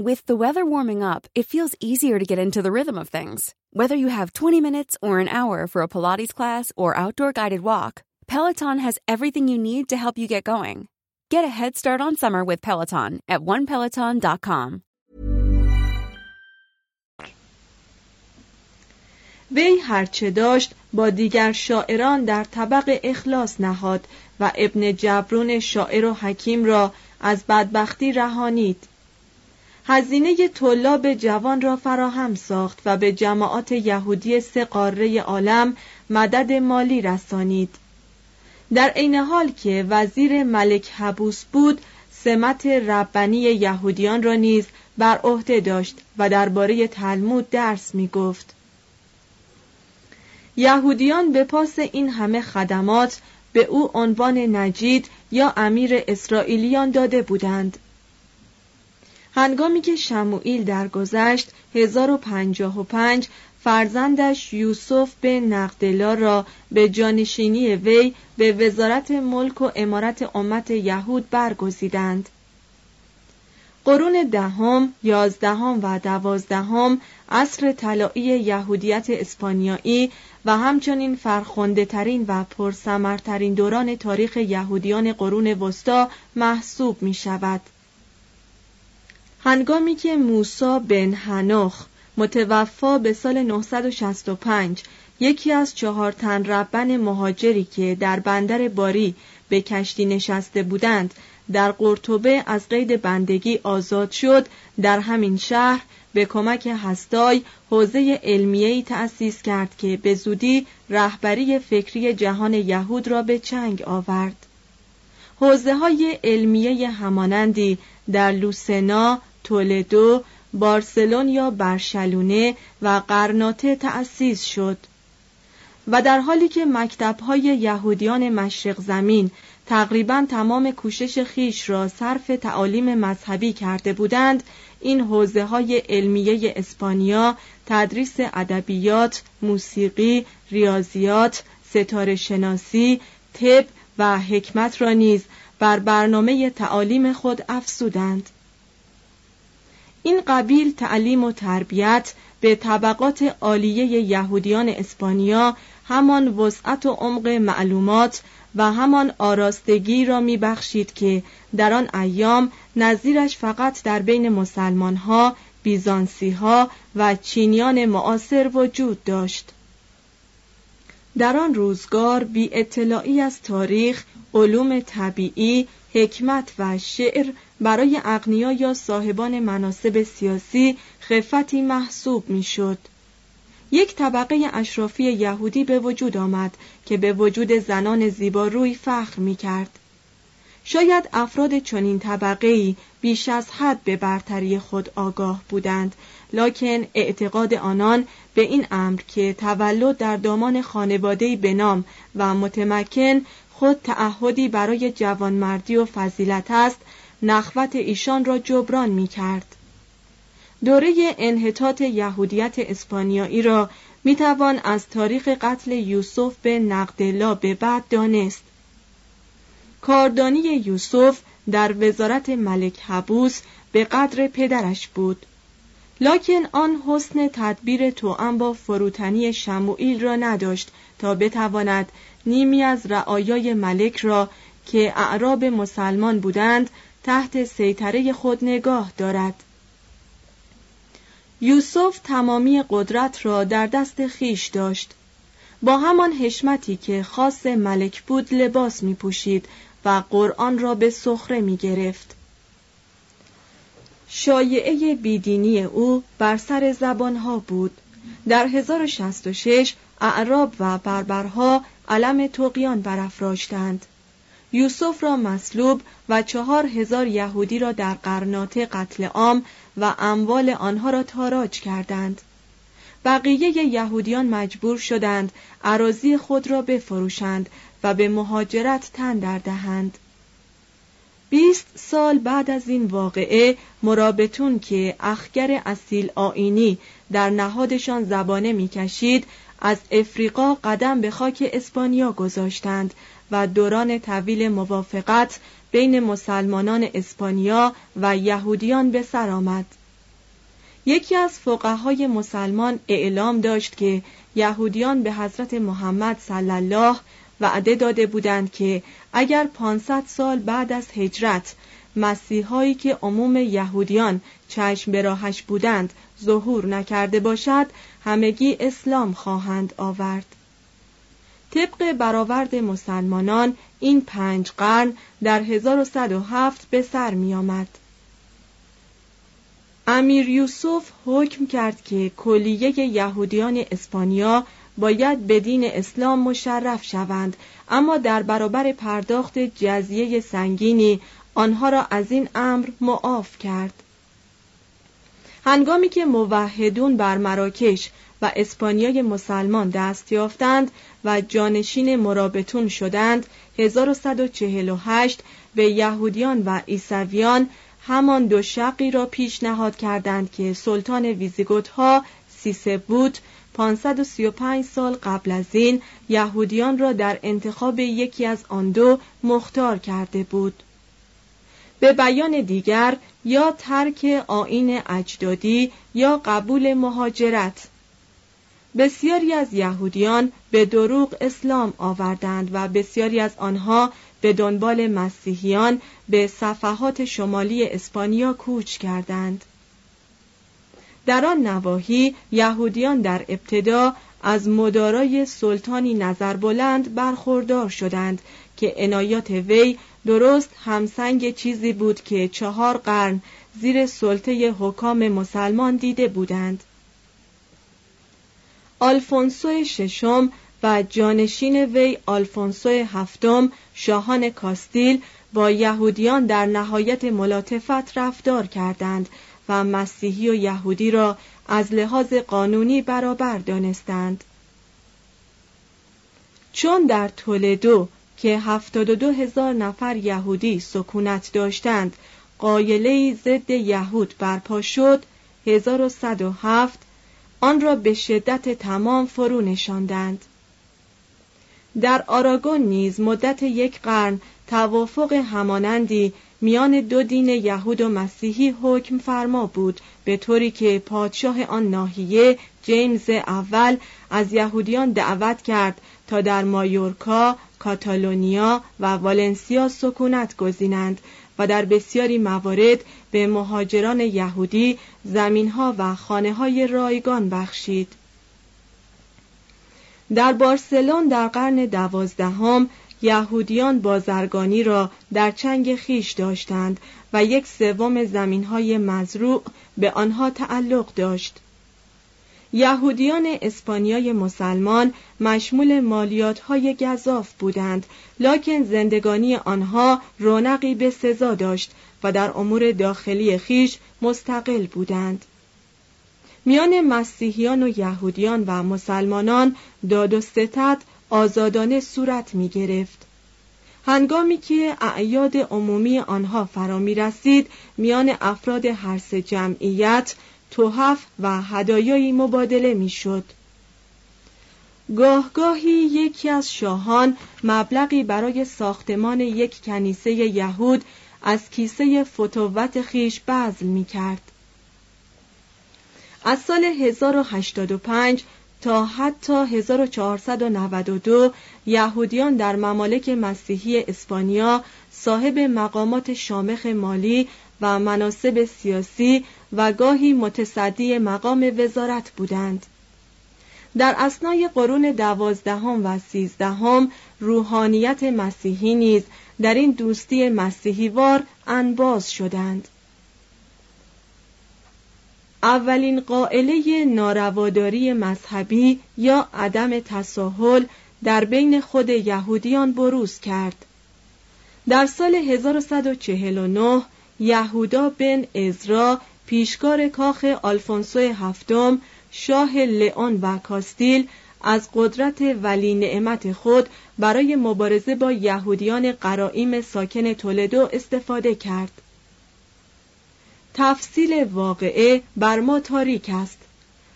With the weather warming up, it feels easier to get into the rhythm of things. Whether you have 20 minutes or an hour for a Pilates class or outdoor guided walk, Peloton has everything you need to help you get going. Get a head start on summer with Peloton at onepeloton.com. وی هرچه داشت با دیگر شاعران در طبق اخلاص نهاد و ابن جبرون شاعر و حکیم را از بدبختی رهانید هزینه طلاب جوان را فراهم ساخت و به جماعات یهودی سه قاره عالم مدد مالی رسانید در عین حال که وزیر ملک حبوس بود سمت ربانی یهودیان را نیز بر عهده داشت و درباره تلمود درس می گفت. یهودیان به پاس این همه خدمات به او عنوان نجید یا امیر اسرائیلیان داده بودند هنگامی که شموئیل درگذشت 1055 فرزندش یوسف به نقدلا را به جانشینی وی به وزارت ملک و امارت امت یهود برگزیدند. قرون دهم، یازدهم و دوازدهم عصر طلایی یهودیت اسپانیایی و همچنین فرخنده ترین و پرسمرترین دوران تاریخ یهودیان قرون وسطا محسوب می شود. هنگامی که موسا بن هنوخ متوفا به سال 965 یکی از چهار تن ربن مهاجری که در بندر باری به کشتی نشسته بودند در قرطبه از قید بندگی آزاد شد در همین شهر به کمک هستای حوزه علمیه‌ای تأسیس کرد که به زودی رهبری فکری جهان یهود را به چنگ آورد. حوزه های علمیه همانندی در لوسنا، تولدو، بارسلون یا برشلونه و قرناطه تأسیس شد و در حالی که مکتبهای یهودیان مشرق زمین تقریبا تمام کوشش خیش را صرف تعالیم مذهبی کرده بودند این حوزه های علمیه اسپانیا تدریس ادبیات، موسیقی، ریاضیات، ستاره شناسی، طب و حکمت را نیز بر برنامه تعالیم خود افزودند. این قبیل تعلیم و تربیت به طبقات عالیه یهودیان اسپانیا همان وسعت و عمق معلومات و همان آراستگی را میبخشید که در آن ایام نظیرش فقط در بین مسلمان ها، و چینیان معاصر وجود داشت. در آن روزگار بی اطلاعی از تاریخ، علوم طبیعی، حکمت و شعر برای اغنیا یا صاحبان مناسب سیاسی خفتی محسوب می‌شد. یک طبقه اشرافی یهودی به وجود آمد که به وجود زنان زیباروی فخر می کرد. شاید افراد چنین طبقه ای بیش از حد به برتری خود آگاه بودند لکن اعتقاد آنان به این امر که تولد در دامان خانواده به نام و متمکن خود تعهدی برای جوانمردی و فضیلت است نخوت ایشان را جبران می کرد. دوره انحطاط یهودیت اسپانیایی را می توان از تاریخ قتل یوسف به نقدلا به بعد دانست. کاردانی یوسف در وزارت ملک حبوس به قدر پدرش بود. لکن آن حسن تدبیر توأم با فروتنی شموئیل را نداشت تا بتواند نیمی از رعایای ملک را که اعراب مسلمان بودند تحت سیطره خود نگاه دارد. یوسف تمامی قدرت را در دست خیش داشت. با همان حشمتی که خاص ملک بود لباس می پوشید و قرآن را به سخره می گرفت شایعه بیدینی او بر سر زبانها بود. در 1066 اعراب و بربرها علم توقیان برافراشتند. یوسف را مصلوب و چهار هزار یهودی را در قرناطه قتل عام و اموال آنها را تاراج کردند. بقیه یهودیان مجبور شدند عراضی خود را بفروشند و به مهاجرت تن در دهند. بیست سال بعد از این واقعه مرابطون که اخگر اصیل آینی در نهادشان زبانه می‌کشید از افریقا قدم به خاک اسپانیا گذاشتند و دوران طویل موافقت بین مسلمانان اسپانیا و یهودیان به سر آمد. یکی از فقهای مسلمان اعلام داشت که یهودیان به حضرت محمد صلی الله وعده داده بودند که اگر 500 سال بعد از هجرت مسیحایی که عموم یهودیان چشم به راهش بودند ظهور نکرده باشد همگی اسلام خواهند آورد. طبق برآورد مسلمانان این پنج قرن در 1107 به سر می آمد. امیر یوسف حکم کرد که کلیه یهودیان اسپانیا باید به دین اسلام مشرف شوند اما در برابر پرداخت جزیه سنگینی آنها را از این امر معاف کرد هنگامی که موحدون بر مراکش و اسپانیای مسلمان دست یافتند و جانشین مرابطون شدند. 1148 به یهودیان و عیسویان همان دو شقی را پیشنهاد کردند که سلطان ویزیگوت ها سیسه بود. 535 سال قبل از این یهودیان را در انتخاب یکی از آن دو مختار کرده بود. به بیان دیگر یا ترک آین اجدادی یا قبول مهاجرت. بسیاری از یهودیان به دروغ اسلام آوردند و بسیاری از آنها به دنبال مسیحیان به صفحات شمالی اسپانیا کوچ کردند. در آن نواحی یهودیان در ابتدا از مدارای سلطانی نظر بلند برخوردار شدند که عنایات وی درست همسنگ چیزی بود که چهار قرن زیر سلطه حکام مسلمان دیده بودند. آلفونسو ششم و جانشین وی آلفونسو هفتم شاهان کاستیل با یهودیان در نهایت ملاتفت رفتار کردند و مسیحی و یهودی را از لحاظ قانونی برابر دانستند. چون در تولدو که هفتاد و دو هزار نفر یهودی سکونت داشتند قایله ضد یهود برپا شد 1107 آن را به شدت تمام فرو نشاندند. در آراگون نیز مدت یک قرن توافق همانندی میان دو دین یهود و مسیحی حکم فرما بود به طوری که پادشاه آن ناحیه جیمز اول از یهودیان دعوت کرد تا در مایورکا، کاتالونیا و والنسیا سکونت گزینند. و در بسیاری موارد به مهاجران یهودی زمینها و خانه های رایگان بخشید. در بارسلون در قرن دوازدهم یهودیان بازرگانی را در چنگ خیش داشتند و یک سوم زمینهای مزروع به آنها تعلق داشت یهودیان اسپانیای مسلمان مشمول مالیات های گذاف بودند لکن زندگانی آنها رونقی به سزا داشت و در امور داخلی خیش مستقل بودند میان مسیحیان و یهودیان و مسلمانان داد و ستد آزادانه صورت می گرفت. هنگامی که اعیاد عمومی آنها فرا می رسید میان افراد هر سه جمعیت توحف و هدایایی مبادله می شد. گاهگاهی یکی از شاهان مبلغی برای ساختمان یک کنیسه یهود از کیسه فتوت خیش بذل می کرد. از سال 1085 تا حتی 1492 یهودیان در ممالک مسیحی اسپانیا صاحب مقامات شامخ مالی و مناسب سیاسی و گاهی متصدی مقام وزارت بودند. در اسنای قرون دوازدهم و سیزدهم روحانیت مسیحی نیز در این دوستی مسیحیوار انباز شدند. اولین قائله نارواداری مذهبی یا عدم تساهل در بین خود یهودیان بروز کرد. در سال 1149 یهودا بن ازرا پیشکار کاخ آلفونسو هفتم شاه لئون و کاستیل از قدرت ولی نعمت خود برای مبارزه با یهودیان قرائم ساکن تولدو استفاده کرد. تفصیل واقعه بر ما تاریک است.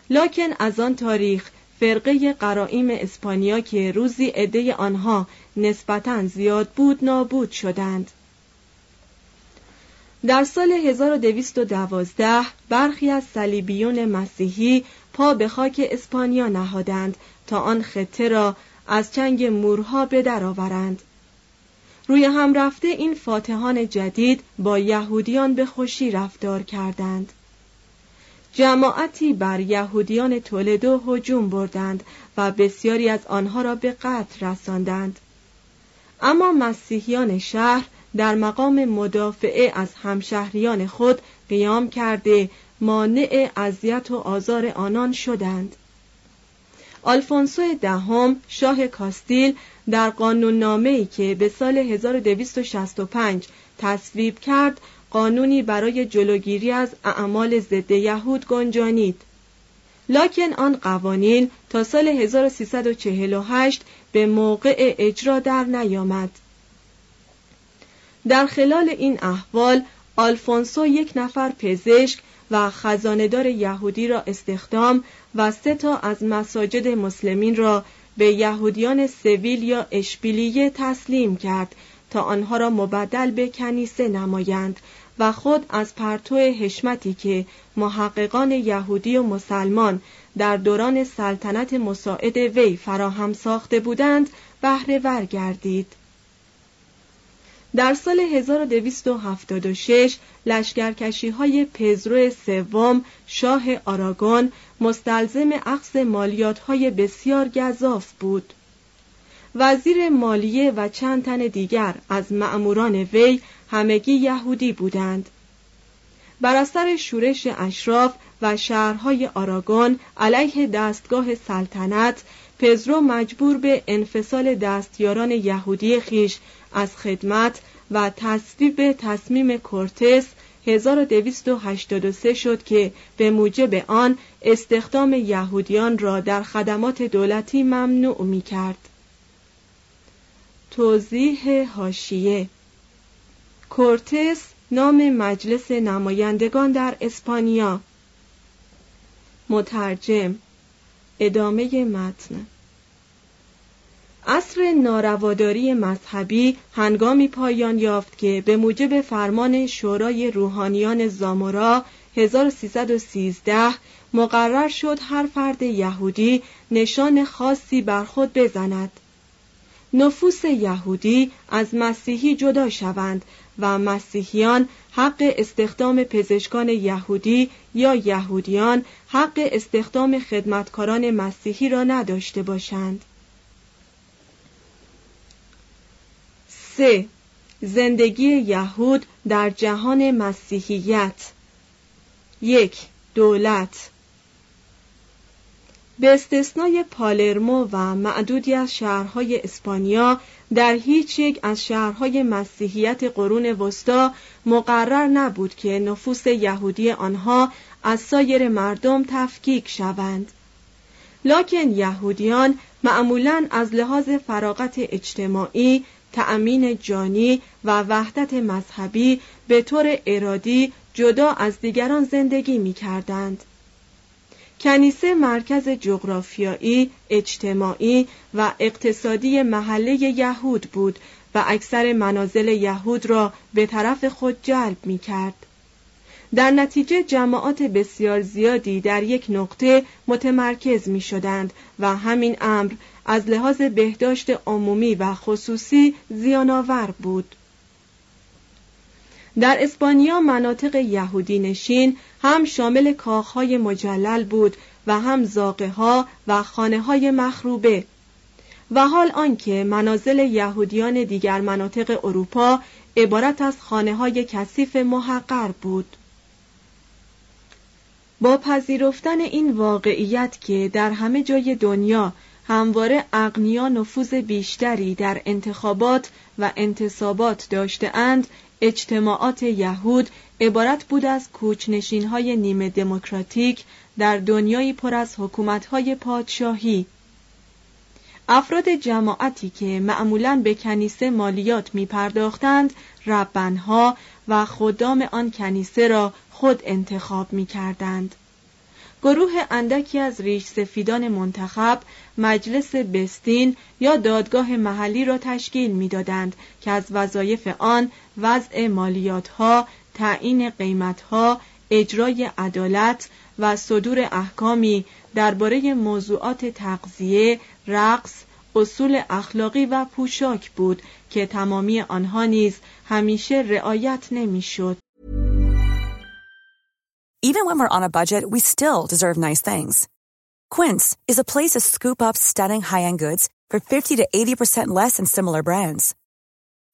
لکن از آن تاریخ فرقه قرائم اسپانیا که روزی عده آنها نسبتا زیاد بود نابود شدند. در سال 1212 برخی از صلیبیون مسیحی پا به خاک اسپانیا نهادند تا آن خطه را از چنگ مورها به درآورند. روی هم رفته این فاتحان جدید با یهودیان به خوشی رفتار کردند. جماعتی بر یهودیان تولدو هجوم بردند و بسیاری از آنها را به قتل رساندند. اما مسیحیان شهر در مقام مدافعه از همشهریان خود قیام کرده مانع اذیت و آزار آنان شدند. آلفونسو دهم شاه کاستیل در قانون ای که به سال 1265 تصویب کرد قانونی برای جلوگیری از اعمال ضد یهود گنجانید. لکن آن قوانین تا سال 1348 به موقع اجرا در نیامد. در خلال این احوال آلفونسو یک نفر پزشک و خزاندار یهودی را استخدام و سه تا از مساجد مسلمین را به یهودیان سویل یا اشبیلیه تسلیم کرد تا آنها را مبدل به کنیسه نمایند و خود از پرتو حشمتی که محققان یهودی و مسلمان در دوران سلطنت مساعد وی فراهم ساخته بودند بهره ور گردید. در سال 1276 لشکرکشی های پزرو سوم شاه آراگون مستلزم اخذ مالیات های بسیار گذاف بود. وزیر مالیه و چند تن دیگر از مأموران وی همگی یهودی بودند. بر اثر شورش اشراف و شهرهای آراگون علیه دستگاه سلطنت پزرو مجبور به انفصال دستیاران یهودی خیش از خدمت و تصویب تصمیم کورتس 1283 شد که به موجب آن استخدام یهودیان را در خدمات دولتی ممنوع می کرد. توضیح هاشیه کورتس نام مجلس نمایندگان در اسپانیا مترجم ادامه متن. عصر نارواداری مذهبی هنگامی پایان یافت که به موجب فرمان شورای روحانیان زامورا 1313 مقرر شد هر فرد یهودی نشان خاصی بر خود بزند. نفوس یهودی از مسیحی جدا شوند و مسیحیان حق استخدام پزشکان یهودی یا یهودیان حق استخدام خدمتکاران مسیحی را نداشته باشند. سه زندگی یهود در جهان مسیحیت. یک دولت. به استثنای پالرمو و معدودی از شهرهای اسپانیا در هیچ یک از شهرهای مسیحیت قرون وسطا مقرر نبود که نفوس یهودی آنها از سایر مردم تفکیک شوند لکن یهودیان معمولا از لحاظ فراغت اجتماعی تأمین جانی و وحدت مذهبی به طور ارادی جدا از دیگران زندگی می کردند. کنیسه مرکز جغرافیایی، اجتماعی و اقتصادی محله یهود بود و اکثر منازل یهود را به طرف خود جلب می کرد. در نتیجه جماعات بسیار زیادی در یک نقطه متمرکز می شدند و همین امر از لحاظ بهداشت عمومی و خصوصی زیانآور بود. در اسپانیا مناطق یهودی نشین هم شامل کاخهای مجلل بود و هم زاقه ها و خانه های مخروبه. و حال آنکه منازل یهودیان دیگر مناطق اروپا عبارت از خانه های کثیف محقر بود. با پذیرفتن این واقعیت که در همه جای دنیا همواره اغنیا نفوذ بیشتری در انتخابات و انتصابات داشتهاند اجتماعات یهود عبارت بود از کوچنشین های نیمه دموکراتیک در دنیایی پر از حکومت های پادشاهی افراد جماعتی که معمولا به کنیسه مالیات می پرداختند ربنها و خدام آن کنیسه را خود انتخاب می کردند. گروه اندکی از ریش سفیدان منتخب مجلس بستین یا دادگاه محلی را تشکیل می‌دادند که از وظایف آن وضع مالیات ها، تعیین قیمت ها، اجرای عدالت و صدور احکامی درباره موضوعات تغذیه، رقص، اصول اخلاقی و پوشاک بود که تمامی آنها نیز همیشه رعایت نمی‌شد. Even when we're on a budget, we still deserve nice things. Quince is a place to scoop up stunning high-end goods for 50 to 80% less than similar brands.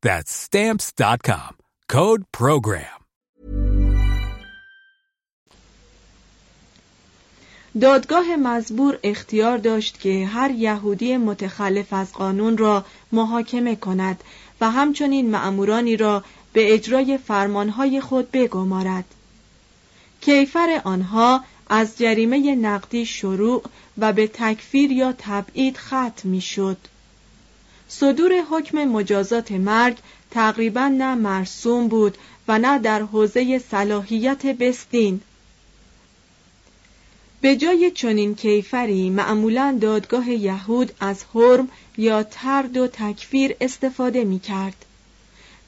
That's stamps.com. Code program. دادگاه مزبور اختیار داشت که هر یهودی متخلف از قانون را محاکمه کند و همچنین مأمورانی را به اجرای فرمانهای خود بگمارد. کیفر آنها از جریمه نقدی شروع و به تکفیر یا تبعید ختم می‌شد. صدور حکم مجازات مرگ تقریبا نه مرسوم بود و نه در حوزه صلاحیت بستین به جای چنین کیفری معمولا دادگاه یهود از حرم یا ترد و تکفیر استفاده می کرد.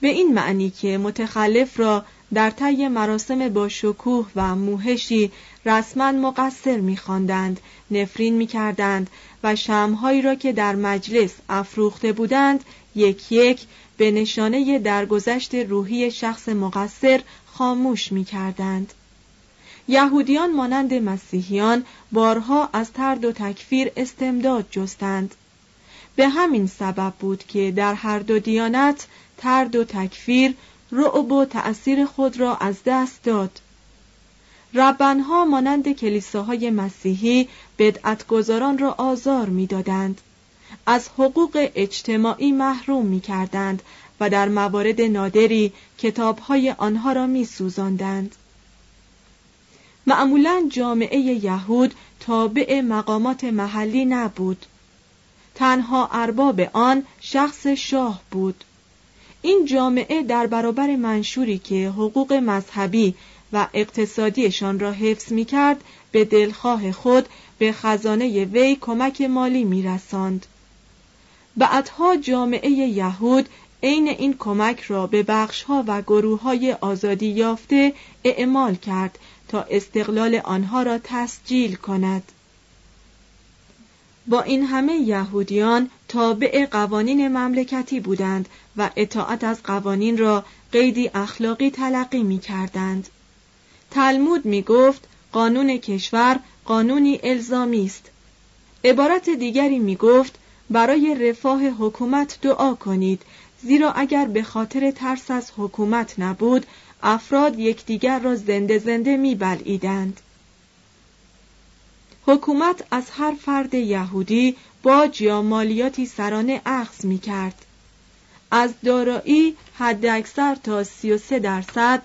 به این معنی که متخلف را در طی مراسم با شکوه و موهشی رسما مقصر می‌خواندند، نفرین می‌کردند و شمهایی را که در مجلس افروخته بودند یک یک به نشانه درگذشت روحی شخص مقصر خاموش می‌کردند. یهودیان مانند مسیحیان بارها از ترد و تکفیر استمداد جستند به همین سبب بود که در هر دو دیانت ترد و تکفیر رعب و تأثیر خود را از دست داد ربنها مانند کلیساهای مسیحی بدعتگذاران را آزار می‌دادند. از حقوق اجتماعی محروم می کردند و در موارد نادری کتابهای آنها را می سوزاندند. معمولا جامعه یهود تابع مقامات محلی نبود. تنها ارباب آن شخص شاه بود. این جامعه در برابر منشوری که حقوق مذهبی و اقتصادیشان را حفظ می کرد به دلخواه خود به خزانه وی کمک مالی می رساند. بعدها جامعه یهود عین این کمک را به بخشها و گروه های آزادی یافته اعمال کرد تا استقلال آنها را تسجیل کند. با این همه یهودیان تابع قوانین مملکتی بودند و اطاعت از قوانین را قیدی اخلاقی تلقی می کردند. تلمود می گفت قانون کشور قانونی الزامی است. عبارت دیگری می گفت برای رفاه حکومت دعا کنید زیرا اگر به خاطر ترس از حکومت نبود افراد یکدیگر را زنده زنده می بلعیدند. حکومت از هر فرد یهودی باج یا مالیاتی سرانه اخذ می کرد. از دارایی حداکثر تا 33 درصد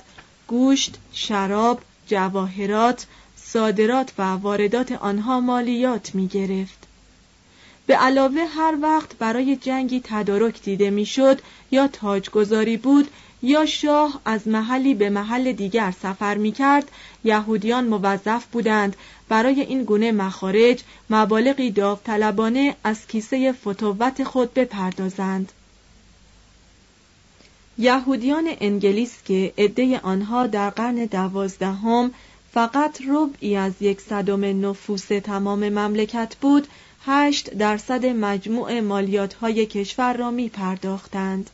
گوشت، شراب، جواهرات، صادرات و واردات آنها مالیات می گرفت. به علاوه هر وقت برای جنگی تدارک دیده می‌شد یا تاجگذاری بود یا شاه از محلی به محل دیگر سفر می کرد یهودیان موظف بودند برای این گونه مخارج مبالغی داوطلبانه از کیسه فتوت خود بپردازند یهودیان انگلیس که عده آنها در قرن دوازدهم فقط ربعی از یک صدم نفوس تمام مملکت بود هشت درصد مجموع مالیات های کشور را می پرداختند.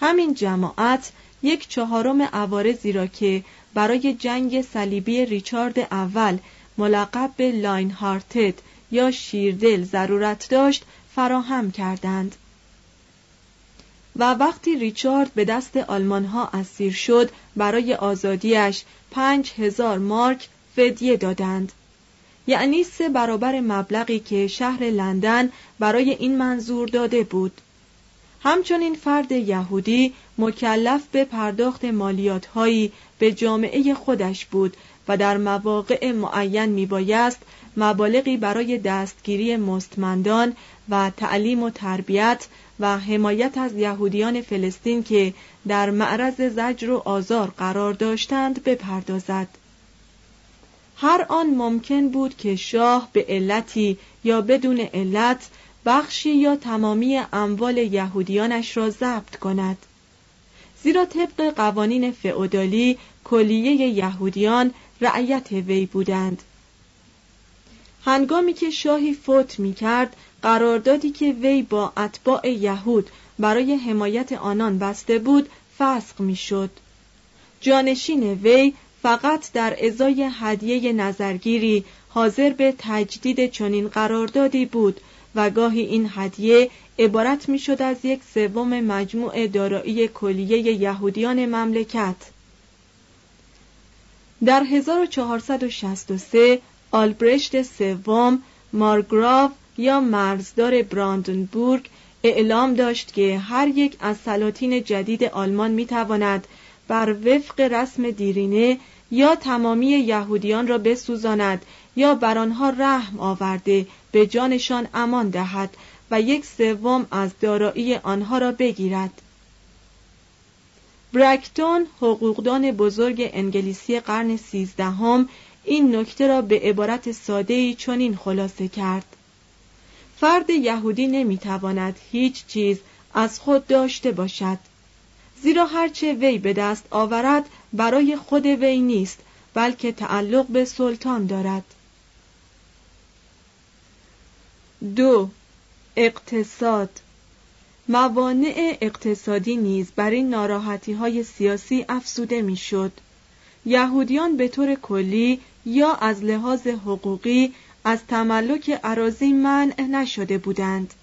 همین جماعت یک چهارم عوارضی را که برای جنگ صلیبی ریچارد اول ملقب به لاین هارتد یا شیردل ضرورت داشت فراهم کردند و وقتی ریچارد به دست آلمان ها اسیر شد برای آزادیش پنج هزار مارک فدیه دادند. یعنی سه برابر مبلغی که شهر لندن برای این منظور داده بود. همچنین فرد یهودی مکلف به پرداخت مالیات هایی به جامعه خودش بود و در مواقع معین می بایست مبالغی برای دستگیری مستمندان و تعلیم و تربیت و حمایت از یهودیان فلسطین که در معرض زجر و آزار قرار داشتند بپردازد. هر آن ممکن بود که شاه به علتی یا بدون علت بخشی یا تمامی اموال یهودیانش را ضبط کند. زیرا طبق قوانین فئودالی کلیه یهودیان رعیت وی بودند. هنگامی که شاهی فوت می کرد قراردادی که وی با اتباع یهود برای حمایت آنان بسته بود فسخ می شد. جانشین وی فقط در ازای هدیه نظرگیری حاضر به تجدید چنین قراردادی بود و گاهی این هدیه عبارت می‌شد از یک سوم مجموع دارایی کلیه یهودیان مملکت در 1463 آلبرشت سوم مارگراف یا مرزدار براندنبورگ اعلام داشت که هر یک از سلاطین جدید آلمان می‌تواند بر وفق رسم دیرینه یا تمامی یهودیان را بسوزاند یا بر آنها رحم آورده به جانشان امان دهد و یک سوم از دارایی آنها را بگیرد. برکتون حقوقدان بزرگ انگلیسی قرن سیزدهم این نکته را به عبارت ساده‌ای چنین خلاصه کرد. فرد یهودی نمی‌تواند هیچ چیز از خود داشته باشد. زیرا هرچه وی به دست آورد برای خود وی نیست بلکه تعلق به سلطان دارد. دو اقتصاد. موانع اقتصادی نیز بر این ناراحتی های سیاسی افسوده می‌شد. یهودیان به طور کلی یا از لحاظ حقوقی از تملک عراضی منع نشده بودند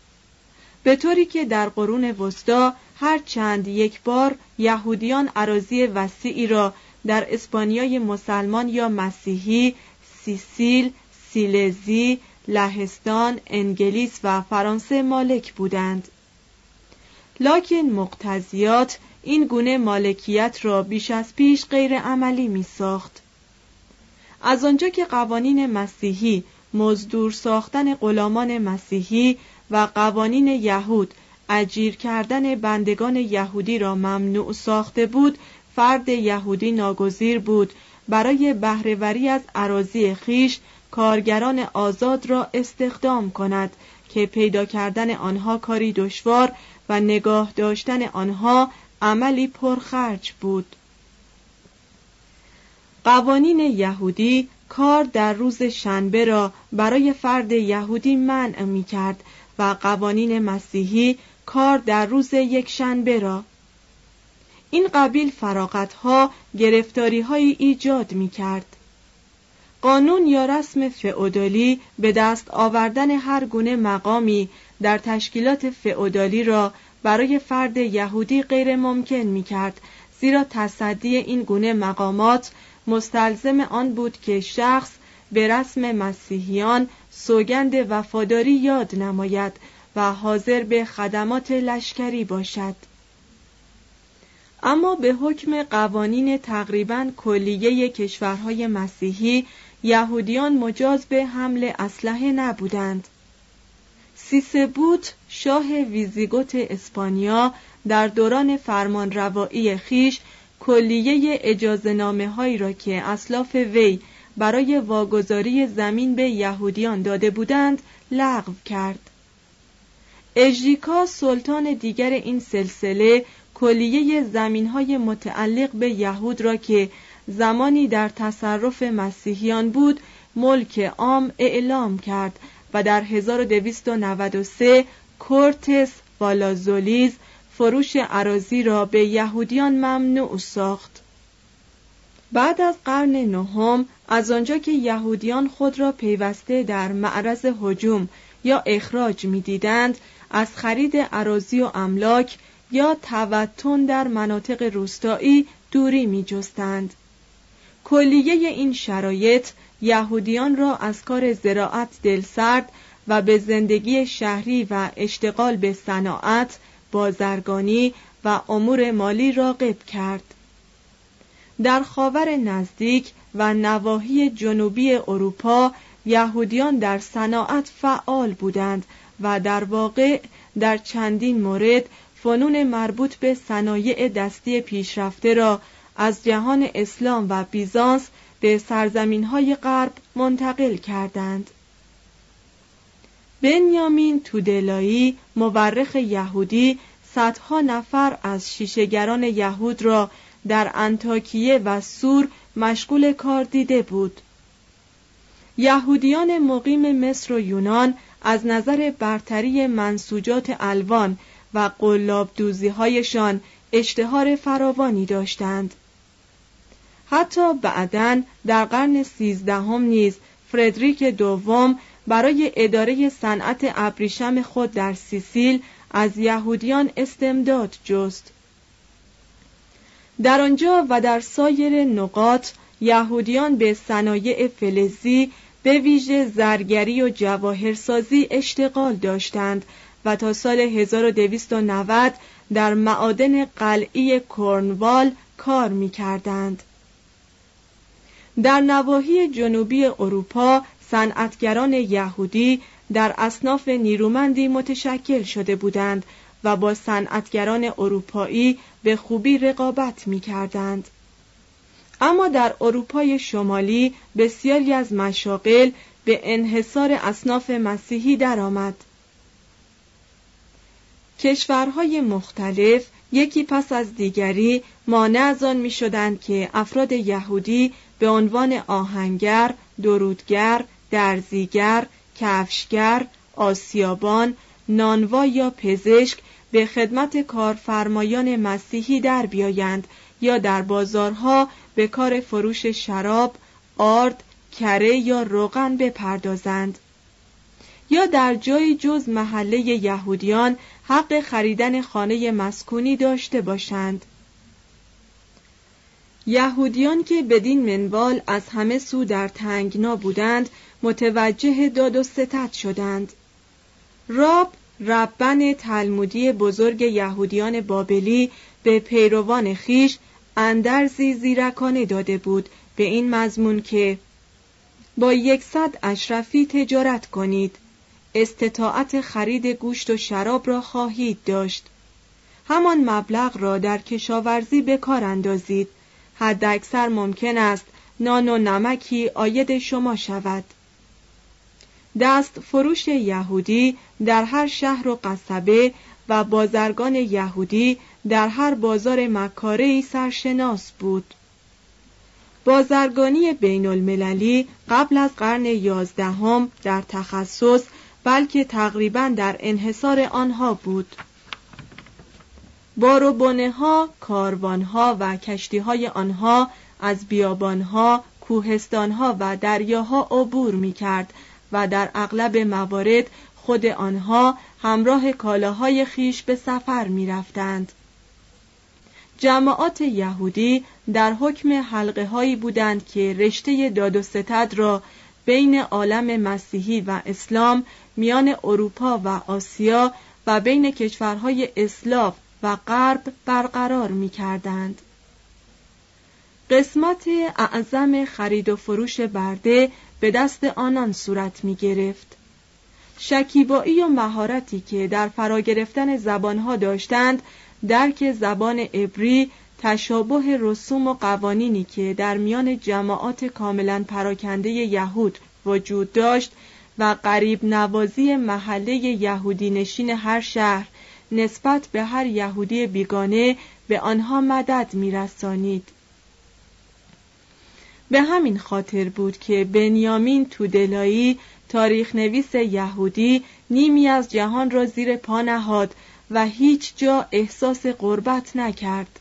به طوری که در قرون وسطا هر چند یک بار یهودیان عراضی وسیعی را در اسپانیای مسلمان یا مسیحی سیسیل، سیلزی، لهستان، انگلیس و فرانسه مالک بودند لکن مقتضیات این گونه مالکیت را بیش از پیش غیر عملی می ساخت. از آنجا که قوانین مسیحی مزدور ساختن غلامان مسیحی و قوانین یهود اجیر کردن بندگان یهودی را ممنوع ساخته بود فرد یهودی ناگزیر بود. برای بهرهوری از عراضی خیش کارگران آزاد را استخدام کند که پیدا کردن آنها کاری دشوار و نگاه داشتن آنها عملی پرخرج بود. قوانین یهودی کار در روز شنبه را برای فرد یهودی منع می کرد و قوانین مسیحی کار در روز یک شنبه را. این قبیل فراغتها گرفتاری های ایجاد می کرد قانون یا رسم فعودالی به دست آوردن هر گونه مقامی در تشکیلات فعودالی را برای فرد یهودی غیر ممکن می کرد زیرا تصدی این گونه مقامات مستلزم آن بود که شخص به رسم مسیحیان سوگند وفاداری یاد نماید و حاضر به خدمات لشکری باشد. اما به حکم قوانین تقریبا کلیه کشورهای مسیحی یهودیان مجاز به حمل اسلحه نبودند. سیسبوت شاه ویزیگوت اسپانیا در دوران فرمان روایی خیش کلیه اجازه نامه هایی را که اسلاف وی برای واگذاری زمین به یهودیان داده بودند لغو کرد. اژیکا سلطان دیگر این سلسله کلیه زمین های متعلق به یهود را که زمانی در تصرف مسیحیان بود ملک عام اعلام کرد و در 1293 کورتس والازولیز فروش عراضی را به یهودیان ممنوع ساخت بعد از قرن نهم از آنجا که یهودیان خود را پیوسته در معرض هجوم یا اخراج می‌دیدند از خرید عراضی و املاک یا توتن در مناطق روستایی دوری می جستند. کلیه این شرایط یهودیان را از کار زراعت دلسرد و به زندگی شهری و اشتغال به صناعت، بازرگانی و امور مالی راغب کرد. در خاور نزدیک و نواحی جنوبی اروپا یهودیان در صناعت فعال بودند و در واقع در چندین مورد فنون مربوط به صنایع دستی پیشرفته را از جهان اسلام و بیزانس به سرزمین های غرب منتقل کردند. بنیامین تودلایی مورخ یهودی صدها نفر از شیشگران یهود را در انتاکیه و سور مشغول کار دیده بود. یهودیان مقیم مصر و یونان از نظر برتری منسوجات الوان و قلاب دوزی هایشان اشتهار فراوانی داشتند. حتی بعدا در قرن سیزدهم نیز فردریک دوم برای اداره صنعت ابریشم خود در سیسیل از یهودیان استمداد جست در آنجا و در سایر نقاط یهودیان به صنایع فلزی به ویژه زرگری و جواهرسازی اشتغال داشتند و تا سال 1290 در معادن قلعی کرنوال کار می کردند. در نواحی جنوبی اروپا صنعتگران یهودی در اصناف نیرومندی متشکل شده بودند و با صنعتگران اروپایی به خوبی رقابت می کردند. اما در اروپای شمالی بسیاری از مشاغل به انحصار اصناف مسیحی درآمد. کشورهای مختلف یکی پس از دیگری مانع از آن می شدند که افراد یهودی به عنوان آهنگر، درودگر، درزیگر، کفشگر، آسیابان، نانوا یا پزشک به خدمت کارفرمایان مسیحی در بیایند یا در بازارها به کار فروش شراب، آرد، کره یا روغن بپردازند. یا در جایی جز محله یهودیان حق خریدن خانه مسکونی داشته باشند. یهودیان که بدین منوال از همه سو در تنگنا بودند متوجه داد و ستد شدند. راب ربن تلمودی بزرگ یهودیان بابلی به پیروان خیش اندرزی زیرکانه داده بود. به این مضمون که با یکصد اشرفی تجارت کنید. استطاعت خرید گوشت و شراب را خواهید داشت. همان مبلغ را در کشاورزی به کار اندازید. حد اکثر ممکن است نان و نمکی آید شما شود. دست فروش یهودی در هر شهر و قصبه و بازرگان یهودی در هر بازار مکاره سرشناس بود. بازرگانی بین المللی قبل از قرن یازدهم در تخصص بلکه تقریبا در انحصار آنها بود. باروبونه ها، کاروان ها و کشتی های آنها از بیابان ها، کوهستان ها و دریاها عبور می کرد و در اغلب موارد خود آنها همراه کالاهای خیش به سفر می رفتند. جماعات یهودی در حکم حلقه هایی بودند که رشته داد و ستد را بین عالم مسیحی و اسلام میان اروپا و آسیا و بین کشورهای اسلاف و غرب برقرار می کردند. قسمت اعظم خرید و فروش برده به دست آنان صورت می گرفت. شکیبایی و مهارتی که در فرا گرفتن زبانها داشتند درک زبان عبری تشابه رسوم و قوانینی که در میان جماعات کاملا پراکنده یهود وجود داشت و قریب نوازی محله یهودی نشین هر شهر نسبت به هر یهودی بیگانه به آنها مدد میرسانید به همین خاطر بود که بنیامین تودلایی تاریخ نویس یهودی نیمی از جهان را زیر پا نهاد و هیچ جا احساس قربت نکرد.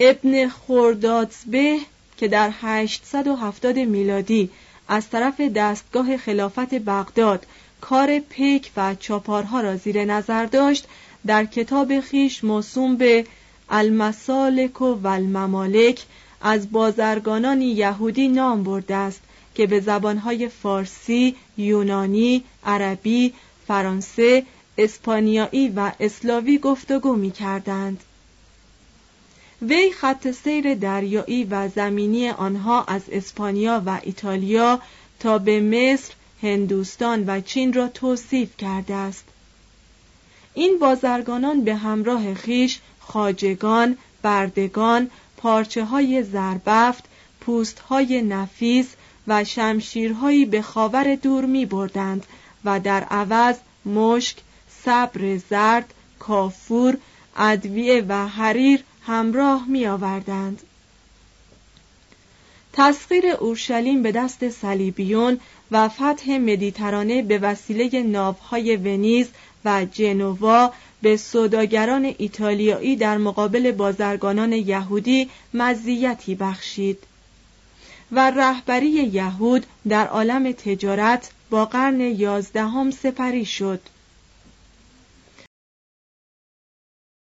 ابن خوردادزبه که در 870 میلادی از طرف دستگاه خلافت بغداد کار پیک و چاپارها را زیر نظر داشت در کتاب خیش موسوم به المسالک و الممالک از بازرگانان یهودی نام برده است که به زبانهای فارسی، یونانی، عربی، فرانسه، اسپانیایی و اسلاوی گفتگو می کردند. وی خط سیر دریایی و زمینی آنها از اسپانیا و ایتالیا تا به مصر، هندوستان و چین را توصیف کرده است. این بازرگانان به همراه خیش خاجگان، بردگان، پارچه های زربفت، پوست های نفیس و شمشیرهایی به خاور دور می بردند و در عوض مشک، صبر زرد، کافور، ادویه و حریر همراه می آوردند. تسخیر اورشلیم به دست صلیبیون و فتح مدیترانه به وسیله ناوهای ونیز و جنوا به سوداگران ایتالیایی در مقابل بازرگانان یهودی مزیتی بخشید. و رهبری یهود در عالم تجارت با قرن یازدهم سپری شد.